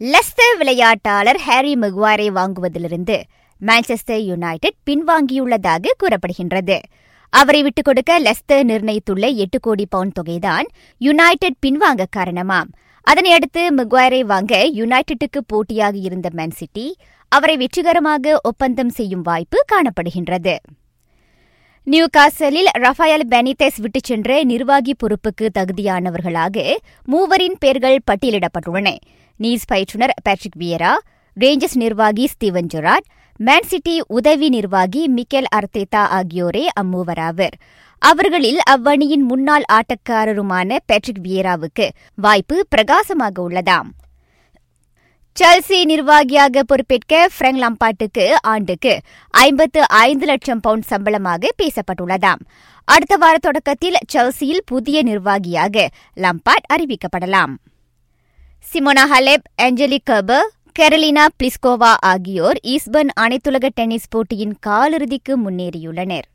Lester விளையாட்டாளர் Harry மெக்வாரை வாங்குவதிலிருந்து மான்செஸ்டர் யுனைடெட் பின்வாங்கியுள்ளதாக கூறப்படுகின்றது. அவரை விட்டுக் கொடுக்க லெஸ்டர் நிர்ணயித்துள்ள எட்டு கோடி பவுண்ட் தொகைதான் யுனைடெட் பின்வாங்க காரணமாம். அதனையடுத்து மெக்வாரை வாங்க யுனைடெட்டுக்கு போட்டியாக இருந்த மேன் சிட்டி அவரை வெற்றிகரமாக ஒப்பந்தம் செய்யும் வாய்ப்பு காணப்படுகின்றது. நியூ காசலில் ரஃபாயல் பெனிதெஸ் விட்டுச் சென்ற நிர்வாகி பொறுப்புக்கு தகுதியானவர்களாக மூவரின் பெயர்கள் பட்டியலிடப்பட்டுள்ளன. நீஸ் பயிற்றுனர் பேட்ரிக் வியரா ரேஞ்சர்ஸ் நிர்வாகி ஸ்டீவன் ஜொராட் மேன் சிட்டி உதவி நிர்வாகி மிக்கேல் அர்த்தேதா ஆகியோரே அம்மூவராவர். அவர்களில் அவ்வணியின் முன்னாள் ஆட்டக்காரருமான பேட்ரிக் வியராவுக்கு வாய்ப்பு பிரகாசமாக உள்ளதாம். செல்சி நிர்வாகியாக பொறுப்பேற்க பிராங்க் லம்பாட்டுக்கு ஆண்டுக்கு ஐம்பத்து ஐந்து லட்சம் பவுண்ட் சம்பளமாக பேசப்பட்டுள்ளதாம். அடுத்த வார தொடக்கத்தில் செல்சியில் புதிய நிர்வாகியாக Lampard அறிவிக்கப்படலாம். Simona Halep Angelique Kerber Karolina Pliskova ஆகியோர் ஈஸ்பர்ன் அனைத்துலக டென்னிஸ் போட்டியின் காலிறுதிக்கு முன்னேறியுள்ளனர்.